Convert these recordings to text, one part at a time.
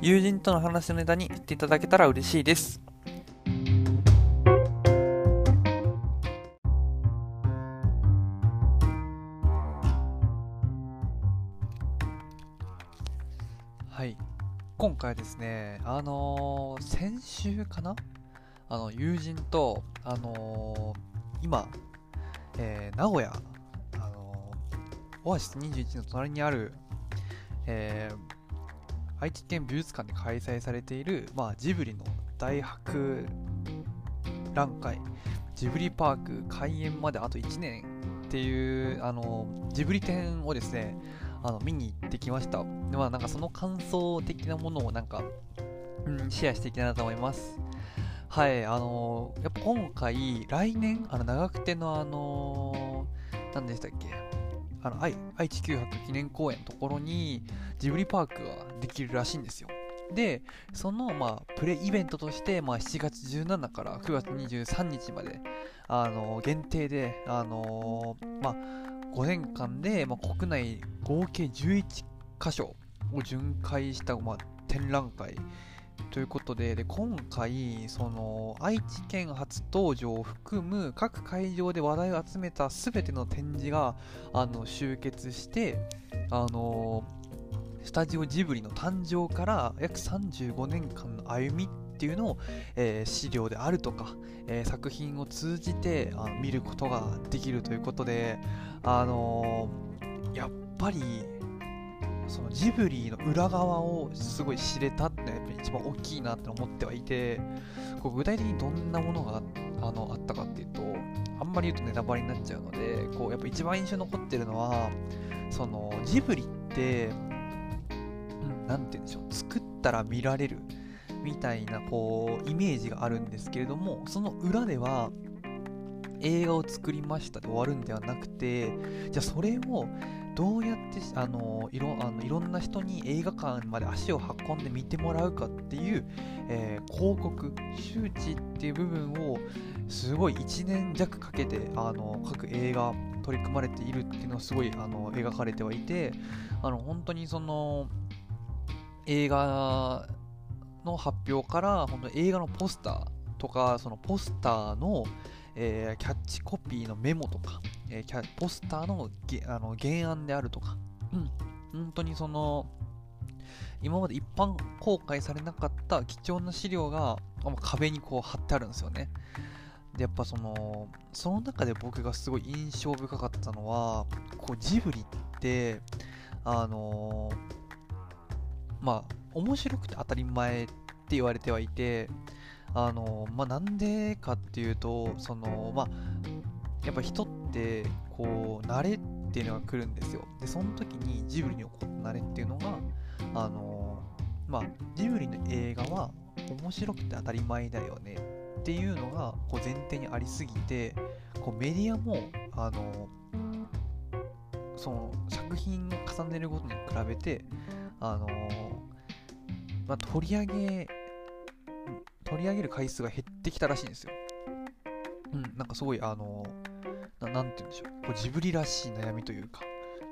友人との話のネタにしていただけたら嬉しいです。はい。今回ですね、あのー先週かな？あの、友人と、あのー今、えー名古屋、あのーオアシス21の隣にある、えー愛知県美術館で開催されている、まあ、ジブリの大博覧会ジブリパーク開園まであと1年っていうあのジブリ展をですねあの見に行ってきました。でまあなんかその感想的なものをなんか、うん、シェアしていきたいなと思います。はいあのやっぱ今回来年あの長久手のあの何でしたっけ？あの愛愛知九博記念公園のところにジブリパークができるらしいんですよ。で、その、まあ、プレイベントとして、まあ、7月17から9月23日まで、あの、限定で、あのまあ、5年間で、まあ、国内合計11箇所を巡回した、まあ、展覧会ということで、で、今回、その、愛知県初登場を含む各会場で話題を集めた全ての展示が、あの、集結して、あのスタジオジブリの誕生から約35年間の歩みっていうのを、えー資料であるとか、えー作品を通じてあ見ることができるということで、あのーやっぱりそのジブリの裏側をすごい知れたってのがやっぱり一番大きいなって思ってはいてこう具体的にどんなものがあのあったかっていうとあんまり言うとネタバレになっちゃうのでこうやっぱ一番印象に残ってるのはそのジブリって、うん、なんて言うんでしょう作ったら見られるみたいなこうイメージがあるんですけれどもその裏では映画を作りましたで終わるんではなくてじゃあそれをどうやってあのいろあのいろんな人に映画館まで足を運んで見てもらうかっていう、えー広告周知っていう部分をすごい1年弱かけてあの各映画取り組まれているっていうのはすごいあの描かれてはいてあの本当にその映画の発表から本当映画のポスターとかそのポスターの、えーキャッチコピーのメモとか、えーキャポスターのげあの原案であるとか、うん、本当にその今まで一般公開されなかった貴重な資料が壁にこう貼ってあるんですよね。でやっぱそのその中で僕がすごい印象深かったのはこうジブリってあのまあ面白くて当たり前って言われてはいてあのまあなんでかっていうとそのまあやっぱ人ってこう慣れっていうのが来るんですよでその時にジブリに起こった慣れっていうのがあのまあジブリの映画は面白くて当たり前だよねっていうのがこう前提にありすぎてこうメディアもあのその作品を重ねるごとに比べてあのまあ、取り上げ取り上げる回数が減ってきたらしいんですよ。うん、なんかすごいあのななんて言うんでしょう。こうジブリらしい悩みというか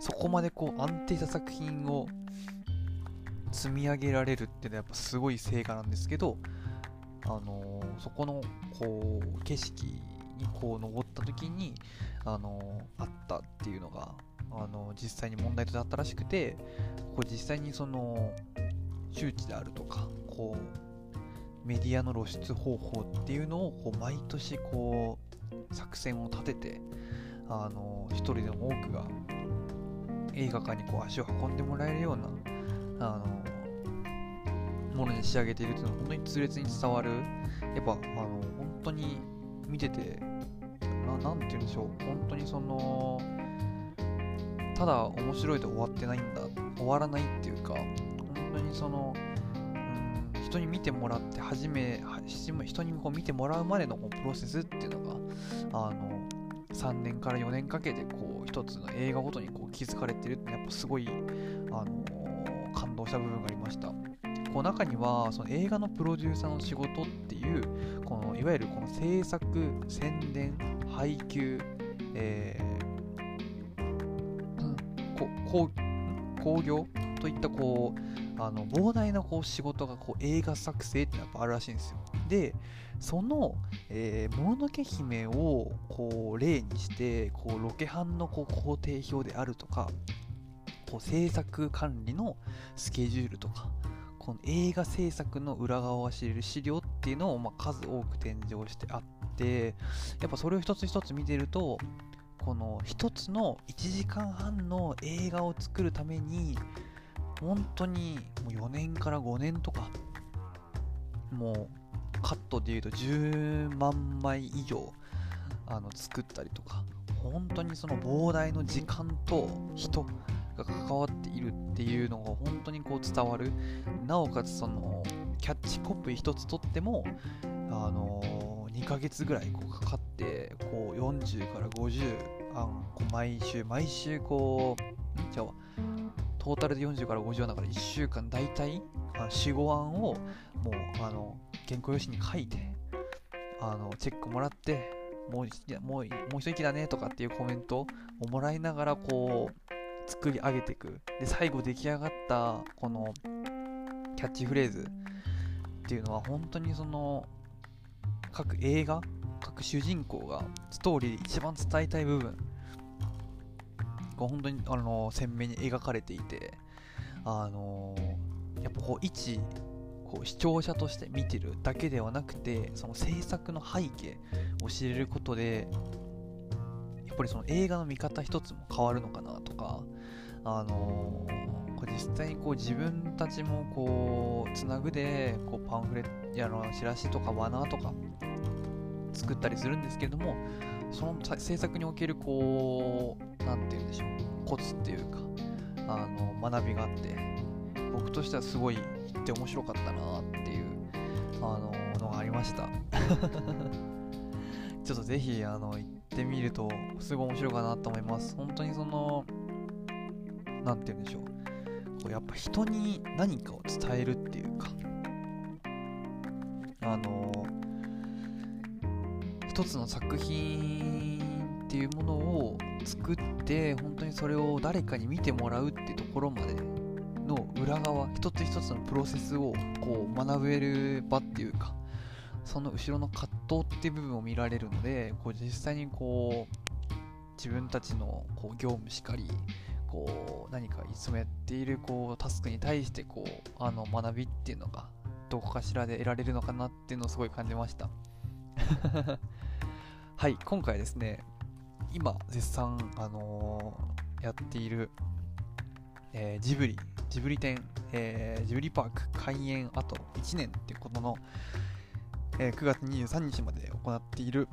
そこまでこう安定した作品を積み上げられるっていうのはやっぱすごい成果なんですけどあのそこのこう景色にこう登った時にあのあったっていうのがあの実際に問題となったらしくてこう実際にその周知であるとかこうメディアの露出方法っていうのをこう毎年こう作戦を立ててあの一人でも多くが映画館にこう足を運んでもらえるようなあのものに仕上げているというのは本当に痛烈に伝わる。やっぱあの本当に見ててなんて言うんでしょう。本当にそのただ面白いで終わってないんだ。終わらないっていうか本当にその、人に見てもらって初め人にこう見てもらうまでのこうプロセスっていうのがあの3年から4年かけてこう一つの映画ごとにこう気づかれてるってやっぱすごいあの感動した部分がありました。こう中にはその映画のプロデューサーの仕事っていうこのいわゆるこの制作宣伝配給、えー、ここ興行といったこうあの膨大なこう仕事がこう映画作成ってやっぱあるらしいんですよ。でその、えー、もののけ姫をこう例にしてこうロケハンのこう工程表であるとかこう制作管理のスケジュールとかこの映画制作の裏側を知れる資料っていうのをまあ数多く展示をしてあってやっぱそれを一つ一つ見てるとこの一つの1時間半の映画を作るために本当にもう4年から5年とかもうカットでいうと10万枚以上あの作ったりとか本当にその膨大の時間と人が関わっているっていうのが本当にこう伝わる。なおかつそのキャッチコピー一つとってもあの2ヶ月ぐらいこうかかってこう40から50あこう毎週毎週こうじゃあトータルで40から50案だから1週間大体45案をもうあの原稿用紙に書いてあのチェックもらってもうもうもう一息だねとかっていうコメントをもらいながらこう作り上げていく。で最後出来上がったこのキャッチフレーズっていうのは本当にその各映画各主人公がストーリーで一番伝えたい部分が本当にあの鮮明に描かれていてあのやっぱこう一こう視聴者として見てるだけではなくてその制作の背景を知れることでやっぱりその映画の見方一つも変わるのかなとかあのこれ実際にこう自分たちもこうつなぐでこうパンフレットやのチラシとかバナーとか作ったりするんですけれどもその制作におけるこう何て言うんでしょう。コツっていうかあの学びがあって僕としてはすごい行って面白かったなっていうあののがありました。ちょっとぜひあの行ってみるとすごい面白いかなと思います。本当にその何て言うんでしょう。こうやっぱ人に何かを伝えるっていうかあの一つの作品っていうものを作って本当にそれを誰かに見てもらうってところまでの裏側一つ一つのプロセスをこう学べる場っていうかその後ろの葛藤っていう部分を見られるのでこう実際にこう自分たちのこう業務しかりこう何かいつもやっているこうタスクに対してこうあの学びっていうのがどこかしらで得られるのかなっていうのをすごい感じました。はい今回ですね今絶賛あのー、やっている、えー、ジブリジブリ展、えー、ジブリパーク開園あと1年ってことの、え9月23日まで行っている、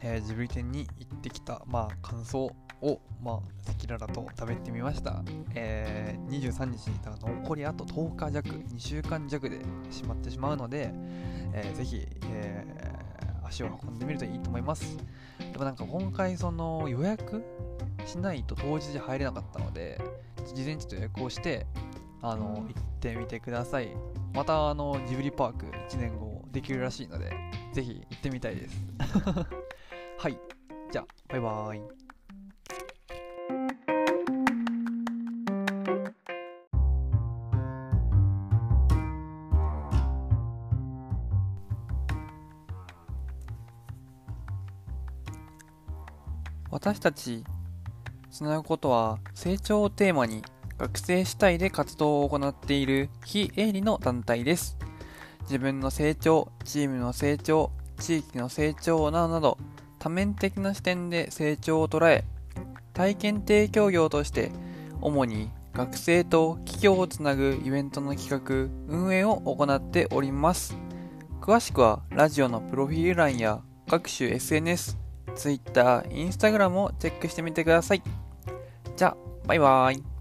えジブリ展に行ってきた、まあ、感想を、まあ、赤裸々と食べてみました。え、23日に残りあと10日弱、2週間弱でしまってしまうので、えー、ぜひ、えー、足を運んでみるといいと思います。でもなんか今回その予約しないと当日入れなかったので、事前にちょっと予約をして、あの、行ってみてください。またあの、ジブリパーク1年後できるらしいので、ぜひ行ってみたいです。はい。じゃあ、バイバーイ。私たちつなぐことは成長をテーマに学生主体で活動を行っている非営利の団体です。自分の成長、チームの成長、地域の成長などなど多面的な視点で成長を捉え体験提供業として主に学生と企業をつなぐイベントの企画、運営を行っております。詳しくはラジオのプロフィール欄や各種 SNS、Twitter、Instagram をチェックしてみてください。じゃあ、バイバーイ。